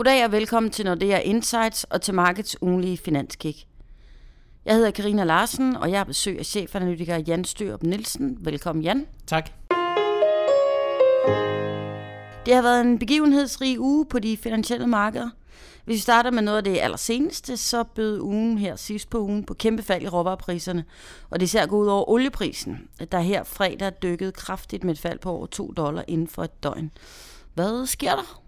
Goddag og velkommen til Nordea Insights og til Markets ugenlige finanskick. Jeg hedder Karina Larsen, og jeg har besøg af chefanalytiker Jan Størup Nielsen. Velkommen Jan. Tak. Det har været en begivenhedsrig uge på de finansielle markeder. Hvis vi starter med noget af det allerseneste, så bød ugen her sidst på ugen på kæmpe fald i råvarepriserne. Og det ser gå ud over olieprisen, der her fredag dykkede kraftigt med et fald på over 2 dollar inden for et døgn. Hvad sker der?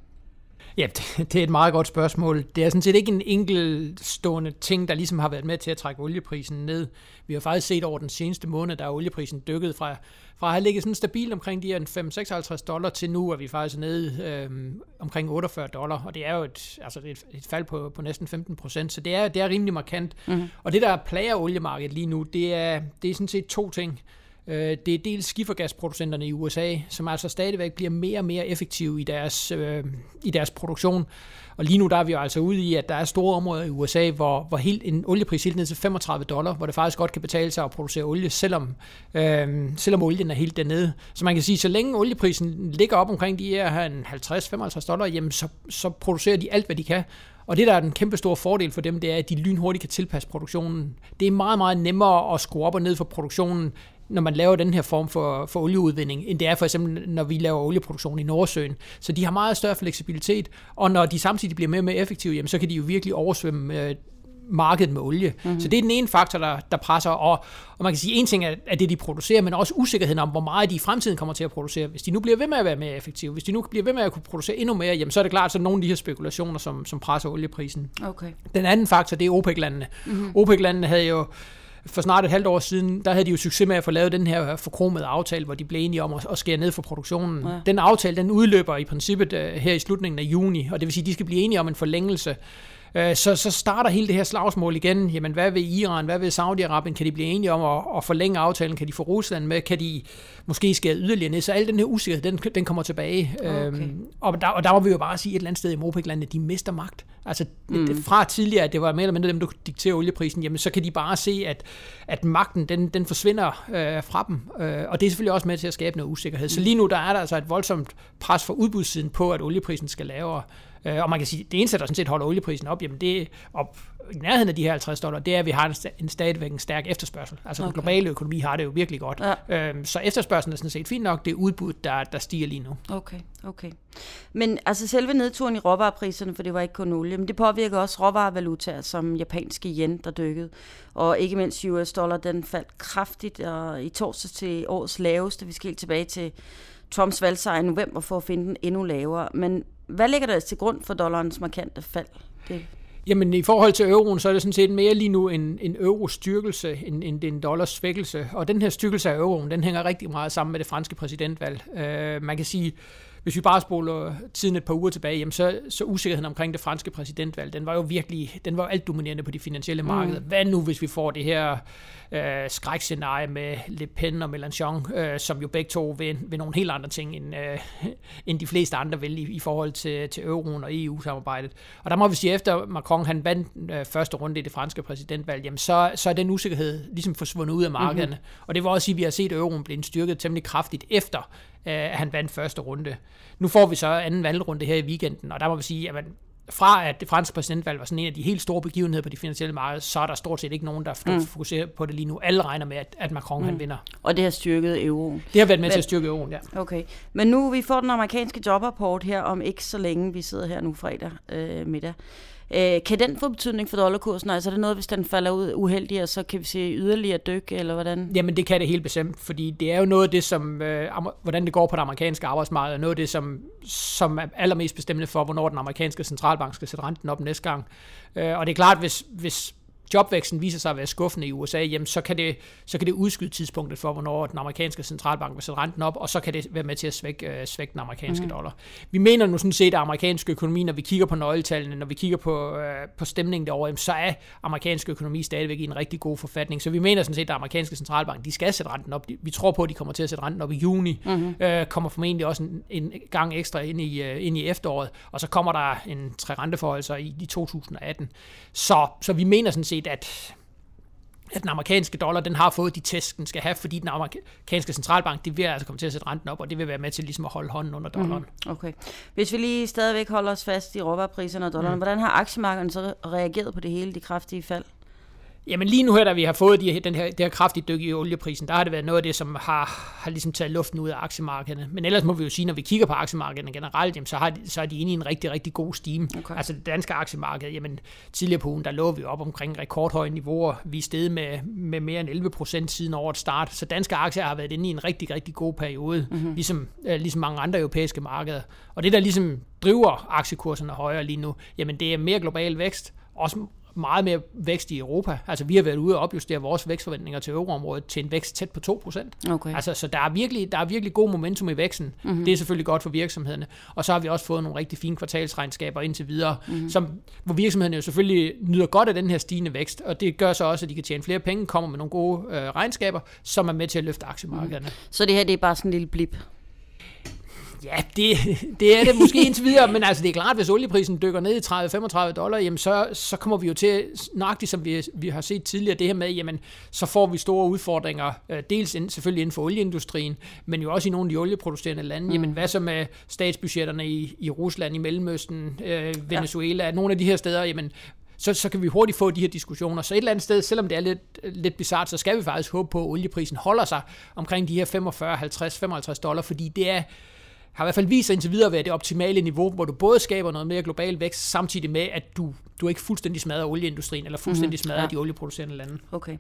Ja, det, det er et meget godt spørgsmål. Det er sådan set ikke en enkeltstående ting, der ligesom har været med til at trække olieprisen ned. Vi har faktisk set over den seneste måned, der er olieprisen dykket fra, fra at have ligget sådan stabilt omkring de her 5-56 dollar til nu, er vi faktisk nede øh, omkring 48 dollar, og det er jo et, altså et, et fald på, på næsten 15 procent, så det er, det er rimelig markant. Mm-hmm. Og det, der plager oliemarkedet lige nu, det er, det er sådan set to ting. Øh, det er dels skifergasproducenterne i USA, som altså stadigvæk bliver mere og mere effektive i deres, øh, i deres produktion. Og lige nu der er vi jo altså ude i, at der er store områder i USA, hvor, hvor helt, en oliepris helt ned til 35 dollar, hvor det faktisk godt kan betale sig at producere olie, selvom, øh, selvom olien er helt dernede. Så man kan sige, så længe olieprisen ligger op omkring de her 50-55 dollar, jamen så, så producerer de alt, hvad de kan. Og det, der er den kæmpe store fordel for dem, det er, at de lynhurtigt kan tilpasse produktionen. Det er meget, meget nemmere at skrue op og ned for produktionen, når man laver den her form for, for olieudvinding, end det er for eksempel, når vi laver olieproduktion i Nordsøen. Så de har meget større fleksibilitet, og når de samtidig bliver mere og mere effektive, jamen, så kan de jo virkelig oversvømme øh, markedet med olie. Mm-hmm. Så det er den ene faktor, der, der presser, og, og man kan sige, en ting er, er det, de producerer, men også usikkerheden om, hvor meget de i fremtiden kommer til at producere. Hvis de nu bliver ved med at være mere effektive, hvis de nu bliver ved med at kunne producere endnu mere, jamen så er det klart, så er nogle af de her spekulationer, som, som presser olieprisen. Okay. Den anden faktor, det er OPEC-landene. Mm-hmm. OPEC-landene havde jo for snart et halvt år siden, der havde de jo succes med at få lavet den her forkromede aftale, hvor de blev enige om at, at skære ned for produktionen. Ja. Den aftale, den udløber i princippet uh, her i slutningen af juni, og det vil sige, at de skal blive enige om en forlængelse Øh, så, så starter hele det her slagsmål igen. Jamen, hvad vil Iran, hvad vil Saudi-Arabien? Kan de blive enige om at, at forlænge aftalen? Kan de få Rusland med? Kan de måske skære yderligere ned? Så al den her usikkerhed, den, den kommer tilbage. Okay. Øhm, og, der, og der må vi jo bare sige, et eller andet sted i Mopek-landet, de mister magt. Altså mm. fra tidligere, at det var mere eller mindre dem, der kunne diktere olieprisen, jamen så kan de bare se, at, at magten, den, den forsvinder øh, fra dem. Øh, og det er selvfølgelig også med til at skabe noget usikkerhed. Mm. Så lige nu, der er der altså et voldsomt pres fra udbudssiden på, at olieprisen skal lavere. Øh, og man kan sige, det eneste, der sådan set holder olieprisen op, jamen det op i nærheden af de her 50 dollar, det er, at vi har en, en stadigvæk en stærk efterspørgsel. Altså okay. den globale økonomi har det jo virkelig godt. Ja. Øhm, så efterspørgselen er sådan set fint nok. Det er udbud, der, der stiger lige nu. Okay, okay. Men altså selve nedturen i råvarepriserne, for det var ikke kun olie, men det påvirker også råvarevalutaer som japanske yen, der dykkede. Og ikke mindst US dollar, den faldt kraftigt og i torsdag til årets laveste. Vi skal helt tilbage til Trumps valgsejr i november for at finde den endnu lavere. Men hvad ligger der til grund for dollarens markante fald? Det Jamen i forhold til euroen, så er det sådan set mere lige nu en, en eurostyrkelse, end, end en dollars svækkelse. Og den her styrkelse af euroen, den hænger rigtig meget sammen med det franske præsidentvalg. Uh, man kan sige, hvis vi bare spoler tiden et par uger tilbage, jamen så, så usikkerheden omkring det franske præsidentvalg, den var jo virkelig, den var jo alt dominerende på de finansielle markeder. Mm. Hvad nu, hvis vi får det her øh, skrækscenarie med Le Pen og Mélenchon, øh, som jo begge to vil, vil nogle helt andre ting, end, øh, end de fleste andre vil i, i forhold til, til euroen og EU-samarbejdet. Og der må vi sige, efter Macron han vandt øh, første runde i det franske præsidentvalg, jamen så, så er den usikkerhed ligesom forsvundet ud af markederne. Mm-hmm. Og det vil også sige, at vi har set euroen blive styrket temmelig kraftigt efter, Øh, at han vandt første runde. Nu får vi så anden valgrunde her i weekenden, og der må vi sige, at fra at det franske præsidentvalg var sådan en af de helt store begivenheder på de finansielle markeder, så er der stort set ikke nogen, der mm. fokuserer på det lige nu. Alle regner med, at, at Macron mm. han vinder. Og det har styrket euroen. Det har været med Men, til at styrke euroen, ja. Okay. Men nu vi får den amerikanske jobrapport her om ikke så længe, vi sidder her nu fredag øh, middag. Øh, kan den få betydning for dollarkursen? Altså er det noget, hvis den falder ud uheldig, og så kan vi se yderligere dyk, eller hvordan? Jamen det kan det helt bestemt, fordi det er jo noget af det, som, øh, hvordan det går på det amerikanske arbejdsmarked, og noget af det, som, som er allermest bestemmende for, hvornår den amerikanske Bank skal sætte renten op næste gang. Øh, og det er klart, hvis, hvis jobvæksten viser sig at være skuffende i USA, jamen så kan det, så kan det udskyde tidspunktet for, hvornår den amerikanske centralbank vil sætte renten op, og så kan det være med til at svække, øh, svække den amerikanske mm. dollar. Vi mener nu sådan set, at amerikansk økonomi, når vi kigger på nøgletallene, når vi kigger på, øh, på stemningen derovre, jamen, så er amerikansk økonomi stadigvæk i en rigtig god forfatning. Så vi mener sådan set, at amerikanske centralbank, de skal sætte renten op. Vi tror på, at de kommer til at sætte renten op i juni. Mm-hmm. Øh, kommer formentlig også en, en gang ekstra ind i, uh, ind i efteråret, og så kommer der en tre renteforholdelser i, i 2018. Så, så vi mener sådan set, set, at at den amerikanske dollar, den har fået de test, den skal have, fordi den amerikanske centralbank, det vil altså komme til at sætte renten op, og det vil være med til ligesom at holde hånden under dollaren. Mm, okay. Hvis vi lige stadigvæk holder os fast i råvarepriserne og dollaren, mm. hvordan har aktiemarkedet så reageret på det hele, de kraftige fald? Jamen lige nu her, da vi har fået de, den her, det her kraftige dyk i olieprisen, der har det været noget af det, som har, har ligesom taget luften ud af aktiemarkederne. Men ellers må vi jo sige, når vi kigger på aktiemarkederne generelt, jamen, så, har de, så er de inde i en rigtig, rigtig god stime. Okay. Altså det danske aktiemarked, jamen tidligere på ugen, der lå vi op omkring rekordhøje niveauer. Vi er steget med, med mere end 11 procent siden årets start. Så danske aktier har været inde i en rigtig, rigtig god periode, mm-hmm. ligesom, øh, ligesom mange andre europæiske markeder. Og det, der ligesom driver aktiekurserne højere lige nu, jamen det er mere global vækst, også meget mere vækst i Europa. Altså vi har været ude og opjustere vores vækstforventninger til euroområdet til en vækst tæt på 2%. Okay. Altså, så der er, virkelig, der er virkelig god momentum i væksten. Mm-hmm. Det er selvfølgelig godt for virksomhederne. Og så har vi også fået nogle rigtig fine kvartalsregnskaber indtil videre, mm-hmm. som, hvor virksomhederne jo selvfølgelig nyder godt af den her stigende vækst, og det gør så også, at de kan tjene flere penge, kommer med nogle gode øh, regnskaber, som er med til at løfte aktiemarkederne. Mm-hmm. Så det her det er bare sådan en lille blip? Ja, det, det er det måske indtil videre, men altså det er klart, hvis olieprisen dykker ned i 30-35 dollar, jamen så, så kommer vi jo til, nøjagtigt som vi, vi har set tidligere, det her med, jamen så får vi store udfordringer, øh, dels ind, selvfølgelig inden for olieindustrien, men jo også i nogle af de olieproducerende lande. Mm. Jamen hvad så med statsbudgetterne i, i Rusland, i Mellemøsten, øh, Venezuela, ja. nogle af de her steder, jamen så, så kan vi hurtigt få de her diskussioner. Så et eller andet sted, selvom det er lidt, lidt bizart, så skal vi faktisk håbe på, at olieprisen holder sig omkring de her 45, 50, 55 dollar, fordi det er, har i hvert fald vist sig indtil videre at være det optimale niveau, hvor du både skaber noget mere global vækst, samtidig med, at du, du ikke fuldstændig smadrer olieindustrien, eller fuldstændig mm-hmm. smadrer ja. de olieproducerende lande. Okay.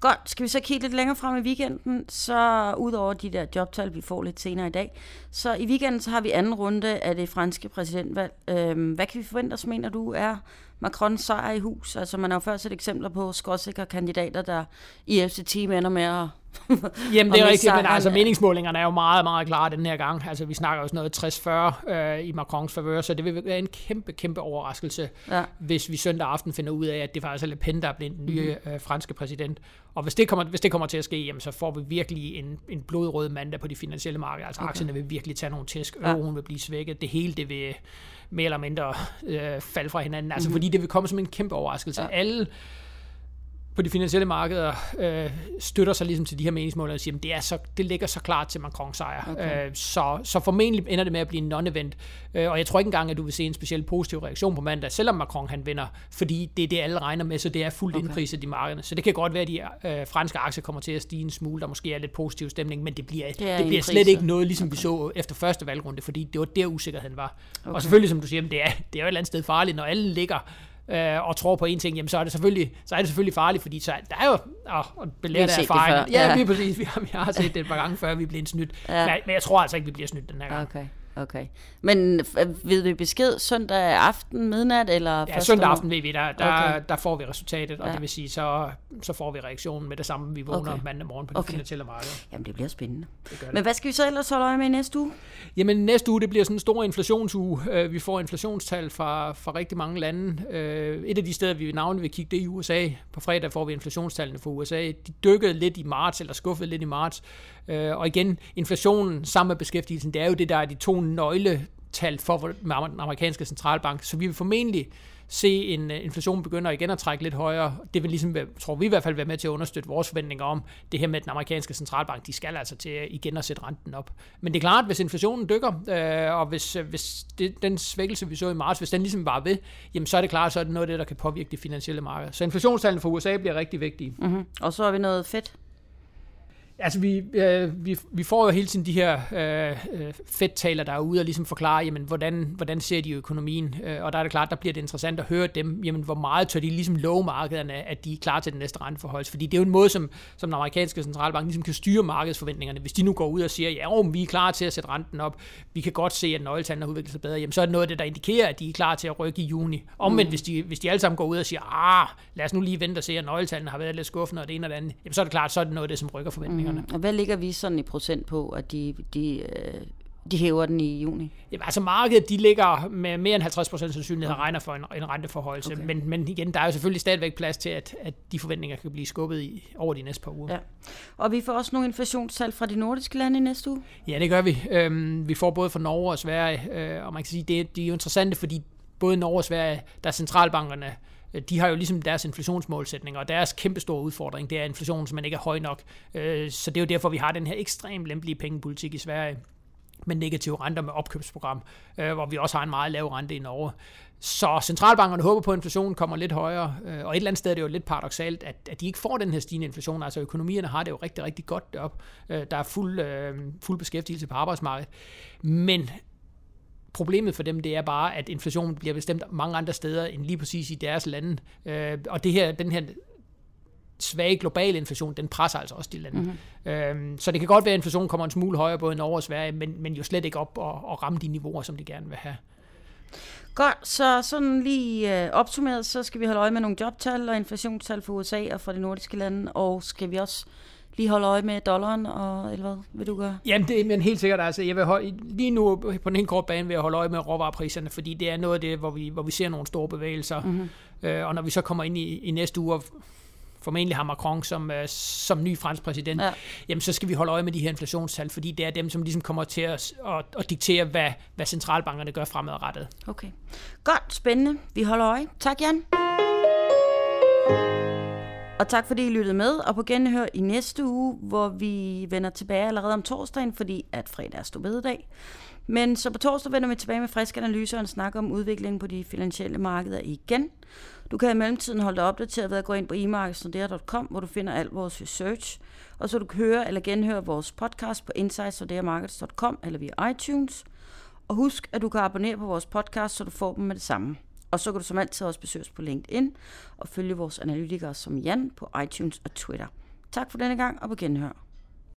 Godt. Skal vi så kigge lidt længere frem i weekenden, så udover de der jobtal, vi får lidt senere i dag, så i weekenden så har vi anden runde af det franske præsidentvalg. Øhm, hvad kan vi forvente os, mener du, er Macrons sejr i hus? Altså man har jo før set eksempler på skråsikre kandidater, der i FCT ender med at Jamen det er rigtigt, men altså meningsmålingerne er jo meget, meget klare den her gang. Altså vi snakker jo sådan noget 60-40 øh, i Macrons favør, så det vil være en kæmpe, kæmpe overraskelse, ja. hvis vi søndag aften finder ud af, at det faktisk er Le Pen, der er blevet den nye mm-hmm. øh, franske præsident. Og hvis det, kommer, hvis det kommer til at ske, jamen, så får vi virkelig en, en blodrød mandag på de finansielle markeder. Altså okay. aktierne vil virkelig tage nogle tæsk, euroen ja. vil blive svækket, det hele det vil mere eller mindre øh, falde fra hinanden. Altså mm-hmm. fordi det vil komme som en kæmpe overraskelse. Ja. Alle på de finansielle markeder øh, støtter sig ligesom til de her meningsmål og siger, at det, er så, det ligger så klart til Macron sejr. Okay. Øh, så, så formentlig ender det med at blive en non-event. Øh, og jeg tror ikke engang, at du vil se en speciel positiv reaktion på mandag, selvom Macron han vinder, fordi det er det, alle regner med, så det er fuldt okay. indpriset i markederne. Så det kan godt være, at de øh, franske aktier kommer til at stige en smule, der måske er lidt positiv stemning, men det bliver, det, det bliver slet ikke noget, ligesom okay. vi så efter første valgrunde, fordi det var der usikkerheden var. Okay. Og selvfølgelig, som du siger, det er, det er jo et eller andet sted farligt, når alle ligger øh, og tror på en ting, jamen så er det selvfølgelig, så er det selvfølgelig farligt, fordi så, der er jo åh, belært af erfaring. Ja, ja, lige præcis. Vi har, vi har set det et par gange før, vi blev snydt. Ja. Men, men jeg tror altså ikke, vi bliver snydt den her gang. Okay. Okay. Men ved vi besked søndag aften, midnat, eller Ja, søndag aften ved vi, der, der, okay. der får vi resultatet, og ja. det vil sige, så, så får vi reaktionen med det samme, vi vågner okay. mandag morgen på det okay. finansielle marked. Jamen, det bliver spændende. Det det. Men hvad skal vi så ellers holde øje med næste uge? Jamen, næste uge, det bliver sådan en stor inflationsuge. Øh, vi får inflationstal fra, fra rigtig mange lande. Øh, et af de steder, vi navnet vil kigge, det er i USA. På fredag får vi inflationstallene fra USA. De dykkede lidt i marts, eller skuffede lidt i marts. Øh, og igen, inflationen sammen med beskæftigelsen, det er jo det, der er de to nøgletal for den amerikanske centralbank. Så vi vil formentlig se en øh, inflation begynder igen at trække lidt højere. Det vil ligesom, tror vi i hvert fald, være med til at understøtte vores forventninger om det her med den amerikanske centralbank. De skal altså til igen at sætte renten op. Men det er klart, hvis inflationen dykker, øh, og hvis, øh, hvis det, den svækkelse, vi så i marts, hvis den ligesom var ved, jamen så er det klart, så er det noget af det, der kan påvirke de finansielle markeder. Så inflationstallene for USA bliver rigtig vigtige. Mm-hmm. Og så har vi noget fedt Altså, vi, øh, vi, vi får jo hele tiden de her øh, fedtaler, der er ude og ligesom forklare, jamen, hvordan, hvordan ser de økonomien? Øh, og der er det klart, der bliver det interessant at høre dem, jamen, hvor meget tør de ligesom love markederne, at de er klar til den næste renteforhold. Fordi det er jo en måde, som, som den amerikanske centralbank ligesom kan styre markedsforventningerne. Hvis de nu går ud og siger, ja, vi er klar til at sætte renten op, vi kan godt se, at nøgletallene har udviklet sig bedre, jamen, så er det noget af det, der indikerer, at de er klar til at rykke i juni. Omvendt, mm. hvis, de, hvis de alle sammen går ud og siger, ah, lad os nu lige vente og se, at nøgletallene har været lidt skuffende, og det ene og det andet, jamen, så er det klart, så er det noget af det, som rykker forventningerne. Mm. Og hvad ligger vi sådan i procent på, at de, de, øh, de hæver den i juni? Jamen, altså markedet, de ligger med mere end 50 procent sandsynlighed og regner for en, en renteforholdelse. Okay. Men, men igen, der er jo selvfølgelig stadigvæk plads til, at, at de forventninger kan blive skubbet i, over de næste par uger. Ja. Og vi får også nogle inflationstal fra de nordiske lande i næste uge? Ja, det gør vi. Øhm, vi får både fra Norge og Sverige, øh, og man kan sige, det, det er jo interessante, fordi både Norge og Sverige, der er centralbankerne de har jo ligesom deres inflationsmålsætning, og deres kæmpestore udfordring, det er inflationen, som man ikke er høj nok. Øh, så det er jo derfor, vi har den her ekstremt lempelige pengepolitik i Sverige med negative renter med opkøbsprogram, øh, hvor vi også har en meget lav rente i Norge. Så centralbankerne håber på, at inflationen kommer lidt højere, øh, og et eller andet sted er det jo lidt paradoxalt, at, at de ikke får den her stigende inflation. Altså økonomierne har det jo rigtig, rigtig godt deroppe. Øh, der er fuld, øh, fuld beskæftigelse på arbejdsmarkedet. Men problemet for dem, det er bare, at inflationen bliver bestemt mange andre steder end lige præcis i deres lande. Øh, og det her, den her svage globale inflation, den presser altså også de lande. Mm-hmm. Øhm, så det kan godt være, at inflationen kommer en smule højere både i Norge og Sverige, men, men jo slet ikke op og, og ramme de niveauer, som de gerne vil have. Godt, så sådan lige øh, opsummeret, så skal vi holde øje med nogle jobtal og inflationstal for USA og fra de nordiske lande, og skal vi også lige holde øje med dollaren, og, eller hvad vil du gøre? Jamen, det men helt sikkert. Altså, jeg vil holde, lige nu på den helt korte bane vil jeg holde øje med råvarepriserne, fordi det er noget af det, hvor vi, hvor vi ser nogle store bevægelser. Mm-hmm. Øh, og når vi så kommer ind i, i næste uge formentlig har Macron som, øh, som ny fransk præsident, ja. jamen så skal vi holde øje med de her inflationstal, fordi det er dem, som ligesom kommer til at, at, at diktere, hvad, hvad centralbankerne gør fremadrettet. Okay. Godt, spændende. Vi holder øje. Tak, Jan. Og tak fordi I lyttede med, og på genhør i næste uge, hvor vi vender tilbage allerede om torsdagen, fordi at fredag er ståbededag. Men så på torsdag vender vi tilbage med friske analyser og en snak om udviklingen på de finansielle markeder igen. Du kan i mellemtiden holde dig opdateret ved at gå ind på emarkedsnordea.com, hvor du finder al vores research. Og så du kan høre eller genhøre vores podcast på insightsnordeamarkets.com eller via iTunes. Og husk, at du kan abonnere på vores podcast, så du får dem med det samme. Og så kan du som altid også besøge os på LinkedIn og følge vores analytikere som Jan på iTunes og Twitter. Tak for denne gang, og på genhør.